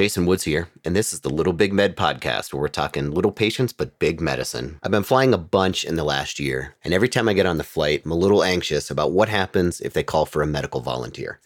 Jason Woods here, and this is the Little Big Med podcast where we're talking little patients but big medicine. I've been flying a bunch in the last year, and every time I get on the flight, I'm a little anxious about what happens if they call for a medical volunteer.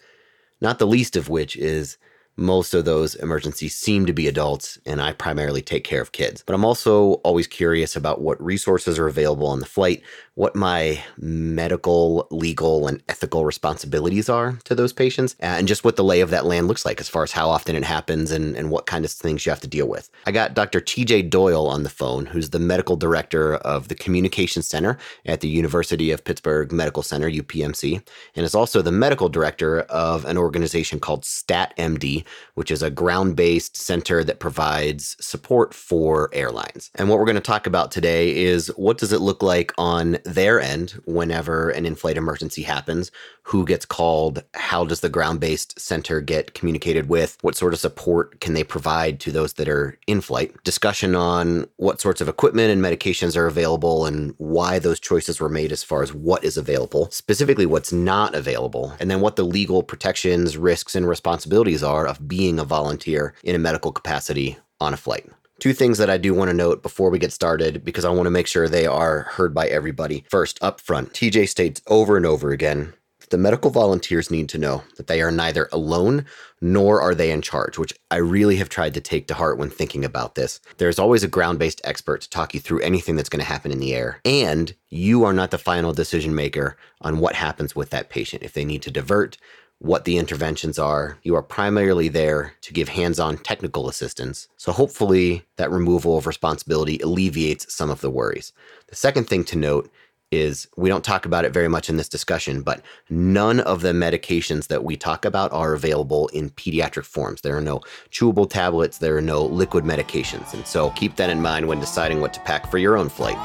Not the least of which is most of those emergencies seem to be adults, and I primarily take care of kids. But I'm also always curious about what resources are available on the flight, what my medical, legal, and ethical responsibilities are to those patients, uh, and just what the lay of that land looks like as far as how often it happens and, and what kind of things you have to deal with. I got Dr. TJ Doyle on the phone, who's the medical director of the Communication Center at the University of Pittsburgh Medical Center, UPMC, and is also the medical director of an organization called StatMD, which is a ground based center that provides support for airlines. And what we're going to talk about today is what does it look like on their end whenever an in flight emergency happens? Who gets called? How does the ground based center get communicated with? What sort of support can they provide to those that are in flight? Discussion on what sorts of equipment and medications are available and why those choices were made as far as what is available, specifically what's not available, and then what the legal protections, risks, and responsibilities are of being a volunteer in a medical capacity on a flight. Two things that I do want to note before we get started because I want to make sure they are heard by everybody. First, up front, TJ states over and over again the medical volunteers need to know that they are neither alone nor are they in charge, which I really have tried to take to heart when thinking about this. There's always a ground based expert to talk you through anything that's going to happen in the air. And you are not the final decision maker on what happens with that patient. If they need to divert, what the interventions are. You are primarily there to give hands on technical assistance. So, hopefully, that removal of responsibility alleviates some of the worries. The second thing to note is we don't talk about it very much in this discussion, but none of the medications that we talk about are available in pediatric forms. There are no chewable tablets, there are no liquid medications. And so keep that in mind when deciding what to pack for your own flight.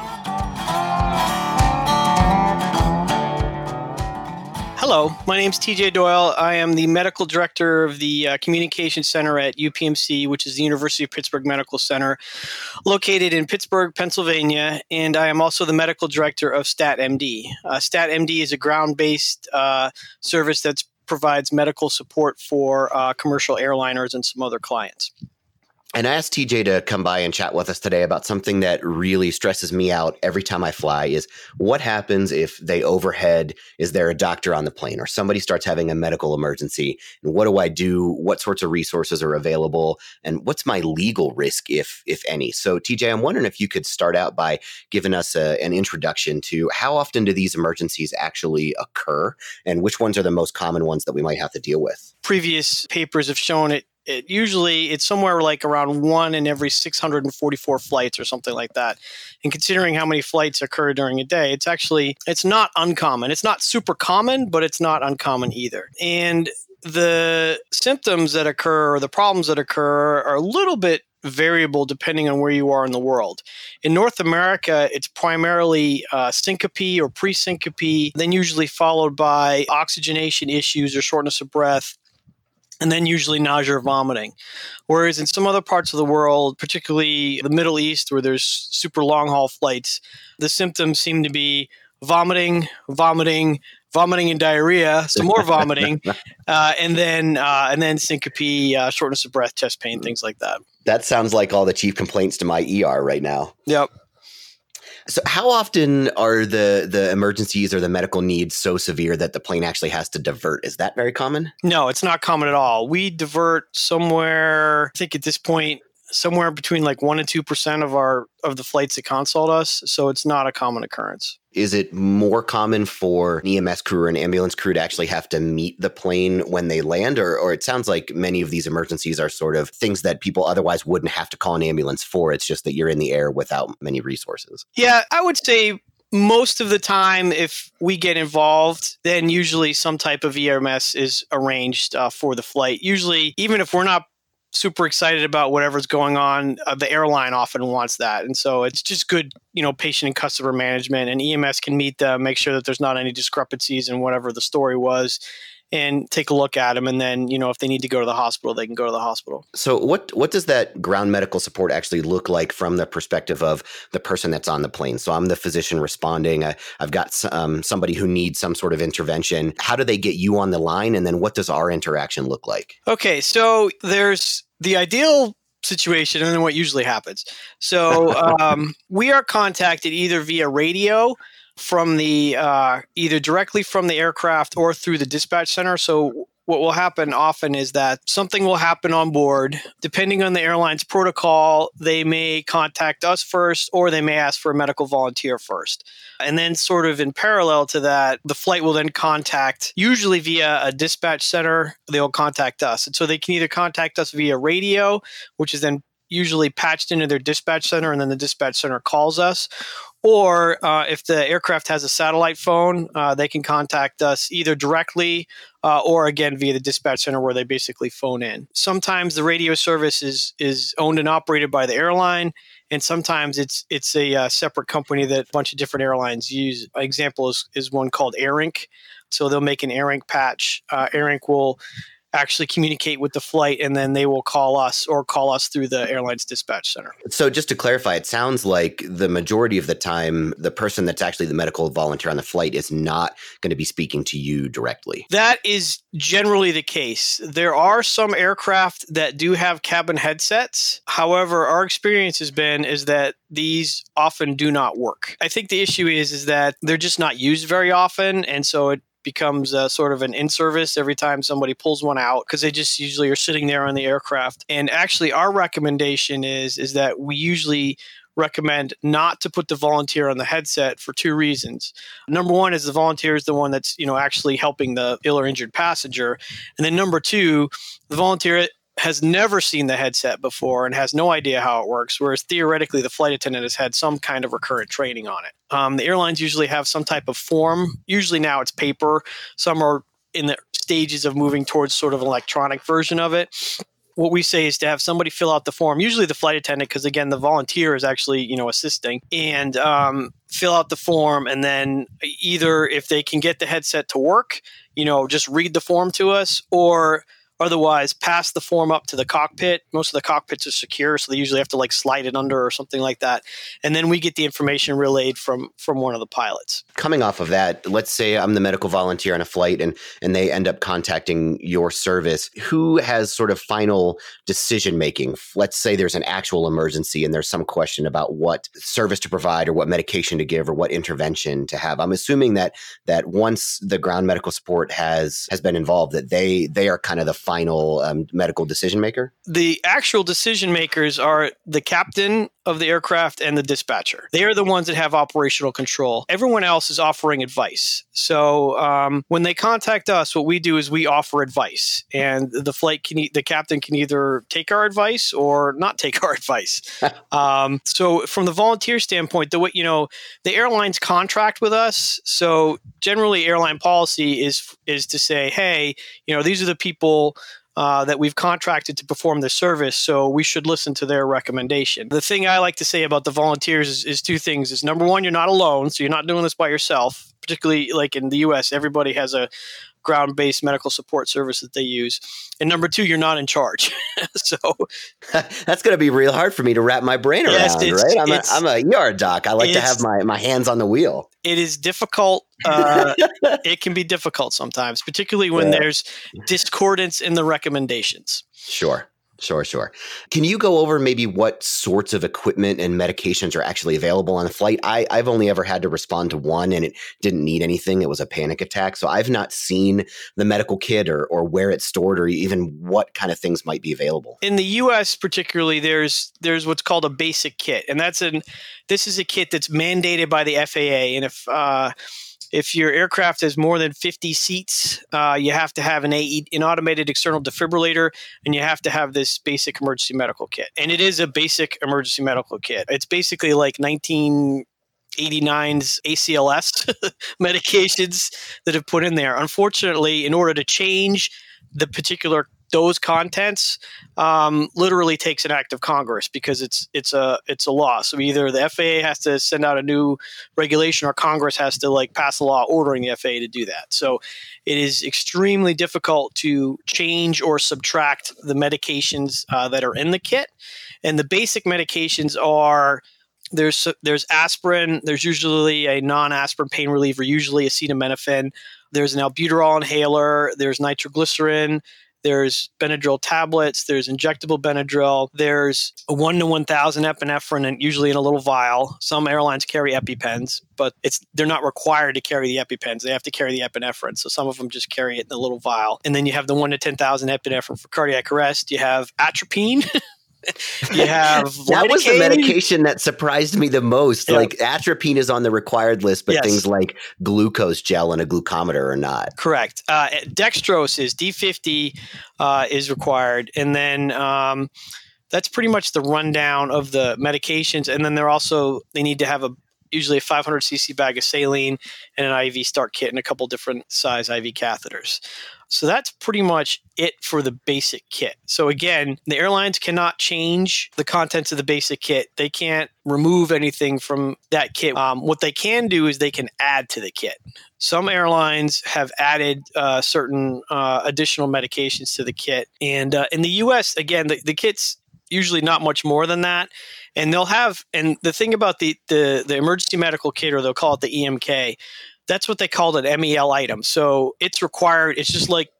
Hello, my name is TJ Doyle. I am the medical director of the uh, Communication Center at UPMC, which is the University of Pittsburgh Medical Center, located in Pittsburgh, Pennsylvania. And I am also the medical director of StatMD. Uh, StatMD is a ground based uh, service that provides medical support for uh, commercial airliners and some other clients. And I asked TJ to come by and chat with us today about something that really stresses me out every time I fly is what happens if they overhead is there a doctor on the plane or somebody starts having a medical emergency and what do I do what sorts of resources are available and what's my legal risk if if any. So TJ I'm wondering if you could start out by giving us a, an introduction to how often do these emergencies actually occur and which ones are the most common ones that we might have to deal with. Previous papers have shown it it usually it's somewhere like around one in every 644 flights or something like that. And considering how many flights occur during a day it's actually it's not uncommon. It's not super common but it's not uncommon either. And the symptoms that occur or the problems that occur are a little bit variable depending on where you are in the world. In North America, it's primarily uh, syncope or pre syncope, then usually followed by oxygenation issues or shortness of breath, and then usually nausea or vomiting. Whereas in some other parts of the world, particularly the Middle East, where there's super long haul flights, the symptoms seem to be vomiting, vomiting, vomiting and diarrhea, some more vomiting, uh, and then uh, and then syncope, uh, shortness of breath, chest pain, things like that. That sounds like all the chief complaints to my ER right now. Yep. So, how often are the the emergencies or the medical needs so severe that the plane actually has to divert? Is that very common? No, it's not common at all. We divert somewhere. I think at this point, somewhere between like one and two percent of our of the flights that consult us. So it's not a common occurrence. Is it more common for an EMS crew or an ambulance crew to actually have to meet the plane when they land? Or, or it sounds like many of these emergencies are sort of things that people otherwise wouldn't have to call an ambulance for. It's just that you're in the air without many resources. Yeah, I would say most of the time, if we get involved, then usually some type of EMS is arranged uh, for the flight. Usually, even if we're not super excited about whatever's going on. Uh, the airline often wants that, and so it's just good, you know, patient and customer management. And EMS can meet them, make sure that there's not any discrepancies in whatever the story was, and take a look at them. And then, you know, if they need to go to the hospital, they can go to the hospital. So, what what does that ground medical support actually look like from the perspective of the person that's on the plane? So, I'm the physician responding. I, have got um, somebody who needs some sort of intervention. How do they get you on the line, and then what does our interaction look like? Okay, so there's the ideal situation and then what usually happens. So um, we are contacted either via radio from the uh, either directly from the aircraft or through the dispatch center. So what will happen often is that something will happen on board. Depending on the airline's protocol, they may contact us first or they may ask for a medical volunteer first. And then, sort of in parallel to that, the flight will then contact, usually via a dispatch center, they'll contact us. And so they can either contact us via radio, which is then usually patched into their dispatch center, and then the dispatch center calls us, or uh, if the aircraft has a satellite phone, uh, they can contact us either directly uh, or again via the dispatch center where they basically phone in. Sometimes the radio service is is owned and operated by the airline, and sometimes it's it's a uh, separate company that a bunch of different airlines use. An example is, is one called ARINC. So they'll make an ARINC patch. Uh, ARINC will actually communicate with the flight and then they will call us or call us through the airline's dispatch center. So just to clarify, it sounds like the majority of the time the person that's actually the medical volunteer on the flight is not going to be speaking to you directly. That is generally the case. There are some aircraft that do have cabin headsets. However, our experience has been is that these often do not work. I think the issue is is that they're just not used very often and so it becomes a, sort of an in service every time somebody pulls one out because they just usually are sitting there on the aircraft. And actually, our recommendation is is that we usually recommend not to put the volunteer on the headset for two reasons. Number one is the volunteer is the one that's you know actually helping the ill or injured passenger, and then number two, the volunteer has never seen the headset before and has no idea how it works, whereas theoretically the flight attendant has had some kind of recurrent training on it. Um, the airlines usually have some type of form. Usually now it's paper. Some are in the stages of moving towards sort of an electronic version of it. What we say is to have somebody fill out the form, usually the flight attendant, because again, the volunteer is actually you know assisting, and um, fill out the form, and then either if they can get the headset to work, you know, just read the form to us, or Otherwise, pass the form up to the cockpit. Most of the cockpits are secure, so they usually have to like slide it under or something like that. And then we get the information relayed from from one of the pilots. Coming off of that, let's say I'm the medical volunteer on a flight and and they end up contacting your service. Who has sort of final decision making? Let's say there's an actual emergency and there's some question about what service to provide or what medication to give or what intervention to have. I'm assuming that that once the ground medical support has has been involved that they they are kind of the final um, medical decision maker? The actual decision makers are the captain of the aircraft and the dispatcher. They are the ones that have operational control. Everyone else is offering advice. So um, when they contact us, what we do is we offer advice, and the flight can e- the captain can either take our advice or not take our advice. um, so from the volunteer standpoint, the way you know the airlines contract with us. So generally, airline policy is is to say, hey, you know, these are the people uh, that we've contracted to perform the service, so we should listen to their recommendation. The thing I like to say about the volunteers is, is two things: is number one, you're not alone, so you're not doing this by yourself. Particularly, like in the U.S., everybody has a ground-based medical support service that they use. And number two, you're not in charge. so that's going to be real hard for me to wrap my brain yes, around, right? I'm a, I'm a ER doc. I like to have my, my hands on the wheel. It is difficult. Uh, it can be difficult sometimes, particularly when yeah. there's discordance in the recommendations. Sure. Sure, sure. Can you go over maybe what sorts of equipment and medications are actually available on a flight? I, I've only ever had to respond to one and it didn't need anything. It was a panic attack. So I've not seen the medical kit or, or where it's stored or even what kind of things might be available. In the US particularly, there's there's what's called a basic kit. And that's an this is a kit that's mandated by the FAA. And if uh if your aircraft has more than 50 seats, uh, you have to have an, AE, an automated external defibrillator and you have to have this basic emergency medical kit. And it is a basic emergency medical kit. It's basically like 1989's ACLS medications that have put in there. Unfortunately, in order to change the particular those contents um, literally takes an act of Congress because it's it's a it's a law. So either the FAA has to send out a new regulation or Congress has to like pass a law ordering the FAA to do that. So it is extremely difficult to change or subtract the medications uh, that are in the kit. And the basic medications are there's there's aspirin. There's usually a non-aspirin pain reliever, usually acetaminophen. There's an albuterol inhaler. There's nitroglycerin. There's Benadryl tablets. There's injectable Benadryl. There's a one to one thousand epinephrine, and usually in a little vial. Some airlines carry EpiPens, but it's they're not required to carry the EpiPens. They have to carry the epinephrine. So some of them just carry it in a little vial. And then you have the one to ten thousand epinephrine for cardiac arrest. You have atropine. you have that was the medication that surprised me the most. Yeah. Like atropine is on the required list, but Yes. things like glucose gel and a glucometer are not. Correct. Uh, dextrose is D50 uh, is required, and then um, that's pretty much the rundown of the medications. And then they're also they need to have a usually a 500 cc bag of saline and an IV start kit and a couple different size IV catheters. So that's pretty much it for the basic kit. So again, the airlines cannot change the contents of the basic kit. They can't remove anything from that kit. Um, what they can do is they can add to the kit. Some airlines have added uh, certain uh, additional medications to the kit, and uh, in the U.S., again, the, the kit's usually not much more than that. And they'll have, and the thing about the the, the emergency medical kit, or they'll call it the EMK, that's what they called an MEL item. So it's required. It's just like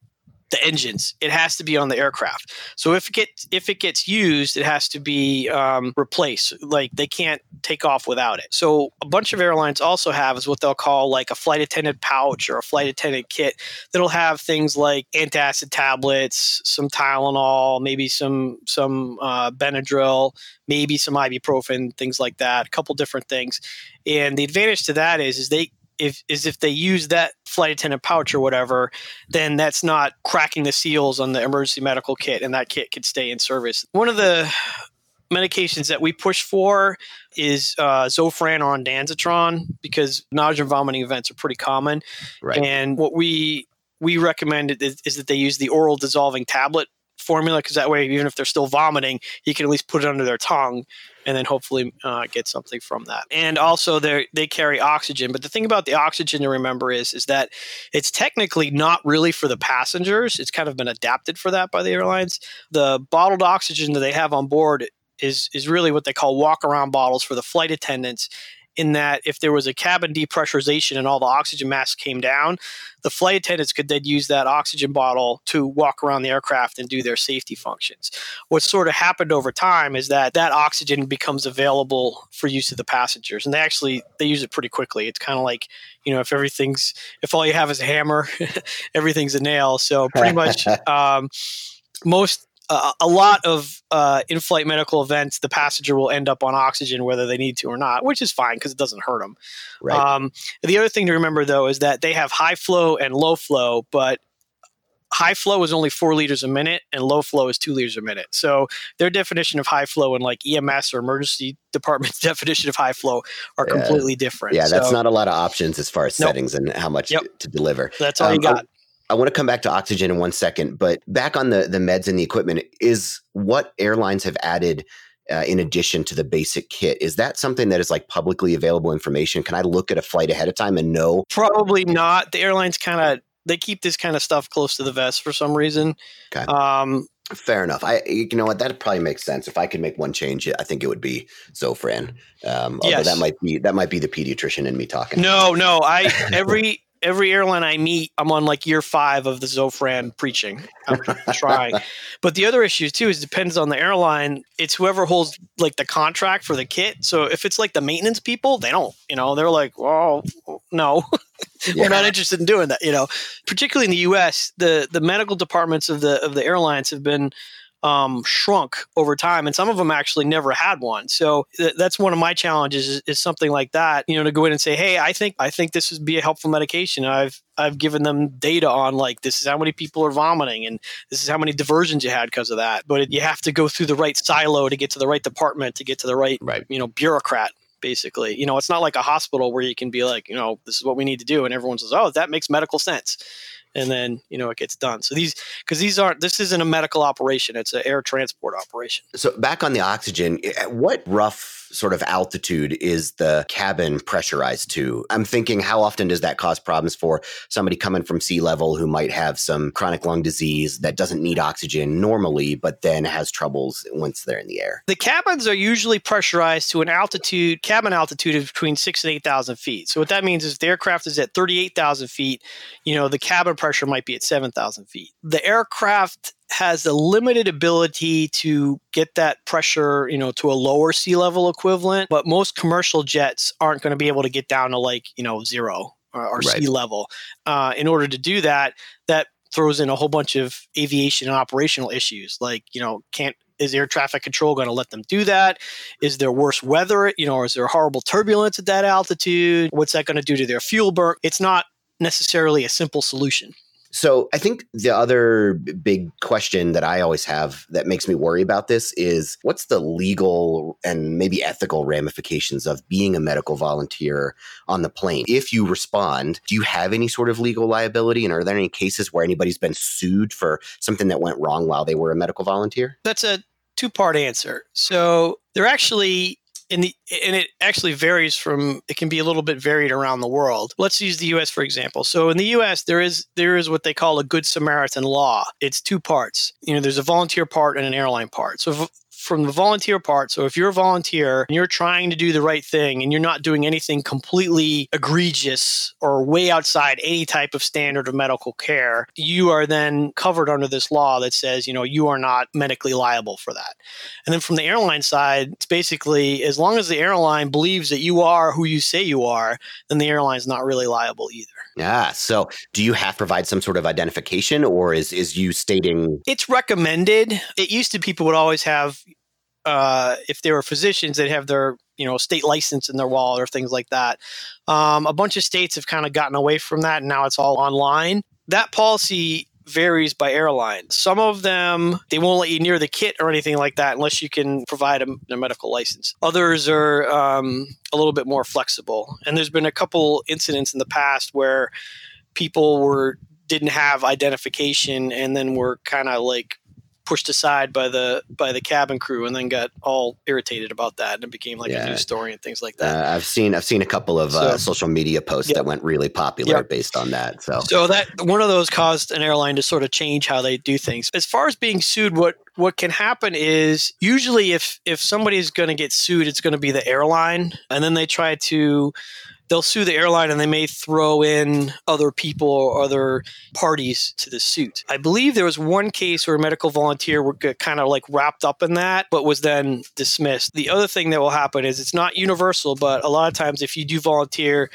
the engines. It has to be on the aircraft. So if it gets if it gets used, it has to be um, replaced. Like they can't take off without it. So a bunch of airlines also have is what they'll call like a flight attendant pouch or a flight attendant kit that'll have things like antacid tablets, some Tylenol, maybe some some uh, Benadryl, maybe some ibuprofen, things like that. A couple different things. And the advantage to that is is they if is if they use that flight attendant pouch or whatever, then that's not cracking the seals on the emergency medical kit, and that kit could stay in service. One of the medications that we push for is uh, Zofran or ondansetron because nausea and vomiting events are pretty common. Right. And what we we recommend is, is that they use the oral dissolving tablet formula because that way, even if they're still vomiting, you can at least put it under their tongue and then hopefully uh, get something from that. And also, they they carry oxygen. But the thing about the oxygen to remember is is that it's technically not really for the passengers. It's kind of been adapted for that by the airlines. The bottled oxygen that they have on board is is really what they call walk around bottles for the flight attendants. In that, if there was a cabin depressurization and all the oxygen masks came down, the flight attendants could then use that oxygen bottle to walk around the aircraft and do their safety functions. What sort of happened over time is that that oxygen becomes available for use to the passengers, and they actually they use it pretty quickly. It's kind of like you know if everything's if all you have is a hammer, everything's a nail. So pretty much um, most uh, a lot of uh, in-flight medical events, the passenger will end up on oxygen whether they need to or not, which is fine because it doesn't hurt them. Right. Um, the other thing to remember though is that they have high flow and low flow, but high flow is only four liters a minute and low flow is two liters a minute. So their definition of high flow and like EMS or emergency department's definition of high flow are Yeah. completely different. yeah, that's not a lot of options as far as Nope. settings and how much Yep. to deliver. that's all Um, you got. I want to come back to oxygen in one second, but back on the the meds and the equipment is what airlines have added uh, in addition to the basic kit. Is that something that is like publicly available information? Can I look at a flight ahead of time and know? Probably not. The airlines kind of they keep this kind of stuff close to the vest for some reason. Okay. Um, Fair enough. I you know what that probably makes sense. If I could make one change, I think it would be Zofran. Um, although Yes. that might be that might be the pediatrician in me talking. no, no. I every every airline I meet, I'm on like year five of the Zofran preaching. I'm trying. But the other issue too is it depends on the airline. It's whoever holds like the contract for the kit. So if it's like the maintenance people, they don't. You know, they're like, well, no. Yeah. we're not interested in doing that you know particularly in the us the the medical departments of the of the airlines have been um, shrunk over time and some of them actually never had one. So th- that's one of my challenges is, is something like that you know to go in and say hey i think i think this would be a helpful medication. I've i've given them data on like this is how many people are vomiting and this is how many diversions you had because of that. But it, you have to go through the right silo to get to the right department to get to the right Right. you know bureaucrat basically. You know it's not like a hospital where you can be like you know this is what we need to do and everyone says oh that makes medical sense and then you know it gets done. So these because these aren't this isn't a medical operation; it's an air transport operation. So back on the oxygen, eh, what rough sort of altitude is the cabin pressurized to? I'm thinking, how often does that cause problems for somebody coming from sea level who might have some chronic lung disease that doesn't need oxygen normally, but then has troubles once they're in the air? The cabins are usually pressurized to an altitude, cabin altitude of between six and 8,000 feet. So what that means is the aircraft is at 38,000 feet, you know, the cabin pressure might be at 7,000 feet. The aircraft has a limited ability to get that pressure, you know, to a lower sea level equivalent, but most commercial jets aren't going to be able to get down to like, you know, zero or, or right. sea level. Uh, in order to do that, that throws in a whole bunch of aviation and operational issues like, you know, can't is air traffic control going to let them do that? Is there worse weather? You know, or is there horrible turbulence at that altitude? What's that going to do to their fuel burn? It's not necessarily a simple solution. So I think the other big question that I always have that makes me worry about this is what's the legal and maybe ethical ramifications of being a medical volunteer on the plane? If you respond, do you have any sort of legal liability? And are there any cases where anybody's been sued for something that went wrong while they were a medical volunteer? That's a two part answer. So there actually in the and it actually varies from it can be a little bit varied around the world. Let's use the us for example. So in the us there is there is what they call a good samaritan law. It's two parts. You know there's a volunteer part and an airline part. So from the volunteer part. So if you're a volunteer and you're trying to do the right thing and you're not doing anything completely egregious or way outside any type of standard of medical care, you are then covered under this law that says, you know, you are not medically liable for that. And then from the airline side, it's basically as long as the airline believes that you are who you say you are, then the airline's not really liable either. Yeah. So do you have to provide some sort of identification or is is you stating it's recommended? It used to people would always have uh, if they were physicians, they'd have their you know state license in their wallet or things like that. Um, a bunch of states have kind of gotten away from that, and now it's all online. That policy varies by airline. Some of them they won't let you near the kit or anything like that unless you can provide a, a medical license. Others are um, a little bit more flexible, and there's been a couple incidents in the past where people were didn't have identification and then were kind of like pushed aside by the by the cabin crew and then got all irritated about that and it became like yeah. a news story and things like that. Uh, I've seen I've seen a couple of uh, so, uh, social media posts yep. that went really popular yep. based on that. So so that one of those caused an airline to sort of change how they do things. As far as being sued, what what can happen is usually if if somebody's going to get sued, it's going to be the airline, and then they try to they'll sue the airline and they may throw in other people or other parties to the suit. I believe there was one case where a medical volunteer were kind of like wrapped up in that, but was then dismissed. The other thing that will happen is it's not universal, but a lot of times if you do volunteer,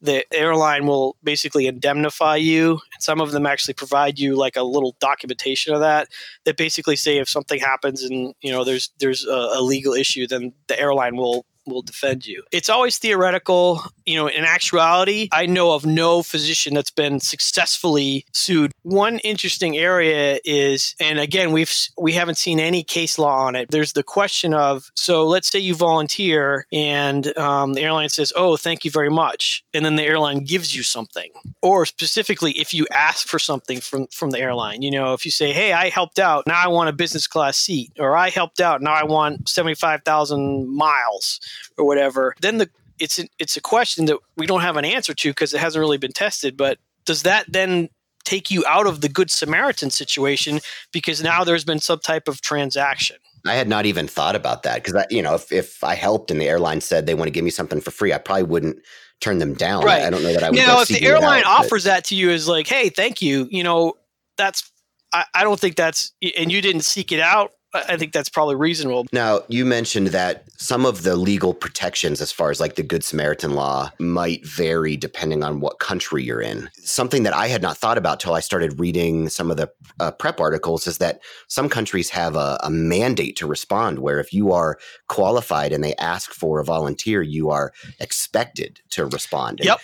the airline will basically indemnify you and some of them actually provide you like a little documentation of that that basically say if something happens and you know there's there's a, a legal issue then the airline will will defend you. It's always theoretical. You know, in actuality, I know of no physician that's been successfully sued. One interesting area is, and again, we've we haven't seen any case law on it. There's the question of, so let's say you volunteer, and um, the airline says, "Oh, thank you very much," and then the airline gives you something, or specifically, if you ask for something from from the airline, you know, if you say, "Hey, I helped out, now I want a business class seat," or "I helped out, now I want seventy five thousand miles." Or whatever, then the it's a, it's a question that we don't have an answer to because it hasn't really been tested. But does that then take you out of the Good Samaritan situation because now there's been some type of transaction? I had not even thought about that because you know if if I helped and the airline said they want to give me something for free, I probably wouldn't turn them down. Right. I don't know that I would. You know, if the airline out, offers but... that to you as like, hey, thank you, you know, that's I, I don't think that's and you didn't seek it out I think that's probably reasonable. Now, you mentioned that some of the legal protections, as far as like the Good Samaritan law, might vary depending on what country you're in. Something that I had not thought about till I started reading some of the uh, prep articles is that some countries have a, a mandate to respond, where if you are qualified and they ask for a volunteer, you are expected to respond. Yep.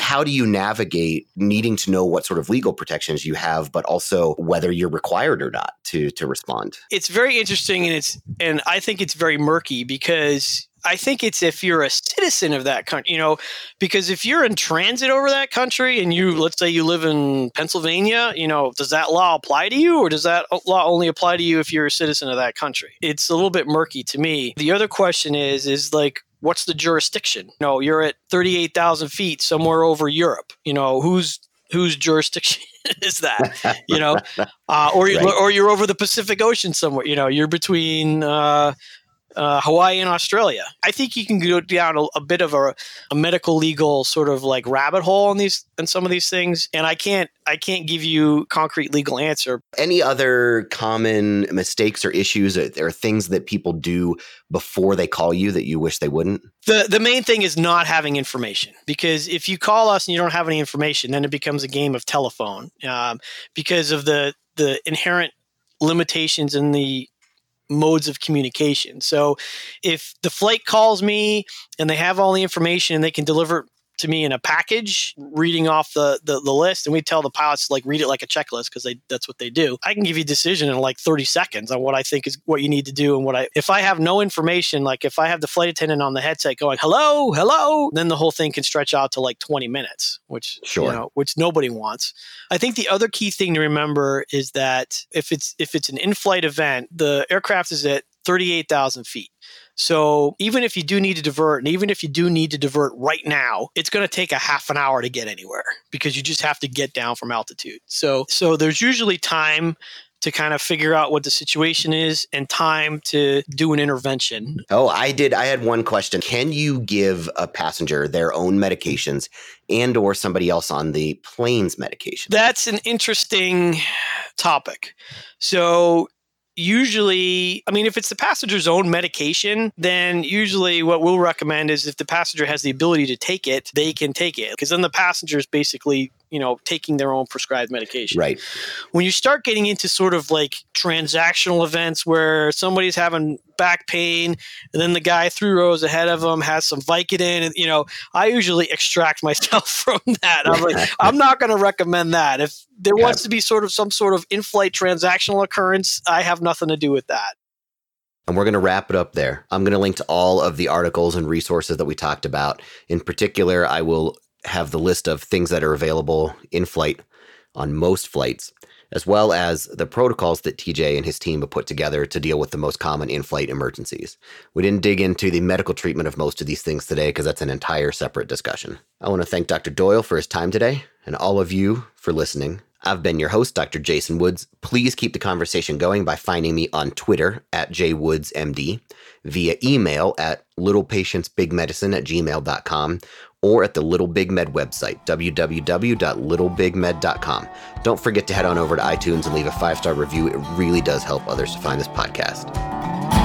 How do you navigate needing to know what sort of legal protections you have, but also whether you're required or not to to respond? It's very very interesting and it's and I think it's very murky because I think it's if you're a citizen of that country, you know, because if you're in transit over that country and you, let's say you live in Pennsylvania, you know, does that law apply to you or does that law only apply to you if you're a citizen of that country? It's a little bit murky to me. The other question is, is like, what's the jurisdiction? No, you're at 38,000 feet somewhere over Europe. You know, who's whose jurisdiction is that? You know, uh, or right. or you're over the Pacific Ocean somewhere. You know, you're between uh, uh, Hawaii and Australia. I think you can go down a, a bit of a, a, medical legal sort of like rabbit hole in these in some of these things, and I can't I can't give you concrete legal answer. Any other common mistakes or issues or, or things that people do before they call you that you wish they wouldn't? The the main thing is not having information because if you call us and you don't have any information, then it becomes a game of telephone um, because of the the inherent limitations in the modes of communication. So if the flight calls me and they have all the information and they can deliver to me in a package, reading off the, the, the list, and we tell the pilots to like read it like a checklist because they that's what they do. I can give you a decision in like 30 seconds on what I think is what you need to do and what I if I have no information, like if I have the flight attendant on the headset going, Hello, hello, then the whole thing can stretch out to like 20 minutes, which sure. you know, which nobody wants. I think the other key thing to remember is that if it's if it's an in-flight event, the aircraft is at 38,000 feet. So even if you do need to divert, and even if you do need to divert right now, it's going to take a half an hour to get anywhere because you just have to get down from altitude. So so there's usually time to kind of figure out what the situation is and time to do an intervention. Oh, I did I had one question. Can you give a passenger their own medications and or somebody else on the plane's medication? That's an interesting topic. So usually, I mean, if it's the passenger's own medication, then usually what we'll recommend is if the passenger has the ability to take it, they can take it. Because then the passenger is basically you know taking their own prescribed medication right when you start getting into sort of like transactional events where somebody's having back pain and then the guy three rows ahead of them has some vicodin and you know i usually extract myself from that i'm like i'm not going to recommend that if there yeah. wants to be sort of some sort of in-flight transactional occurrence i have nothing to do with that and we're going to wrap it up there. I'm going to link to all of the articles and resources that we talked about. In particular, I will have the list of things that are available in flight on most flights, as well as the protocols that TJ and his team have put together to deal with the most common in flight emergencies. We didn't dig into the medical treatment of most of these things today because that's an entire separate discussion. I want to thank Dr. Doyle for his time today and all of you for listening. I've been your host, Dr. Jason Woods. Please keep the conversation going by finding me on Twitter at jwoodsmd, via email at littlepatientsbigmedicine at gmail.com, or at the Little Big Med website, www.littlebigmed.com. Don't forget to head on over to iTunes and leave a five star review. It really does help others to find this podcast.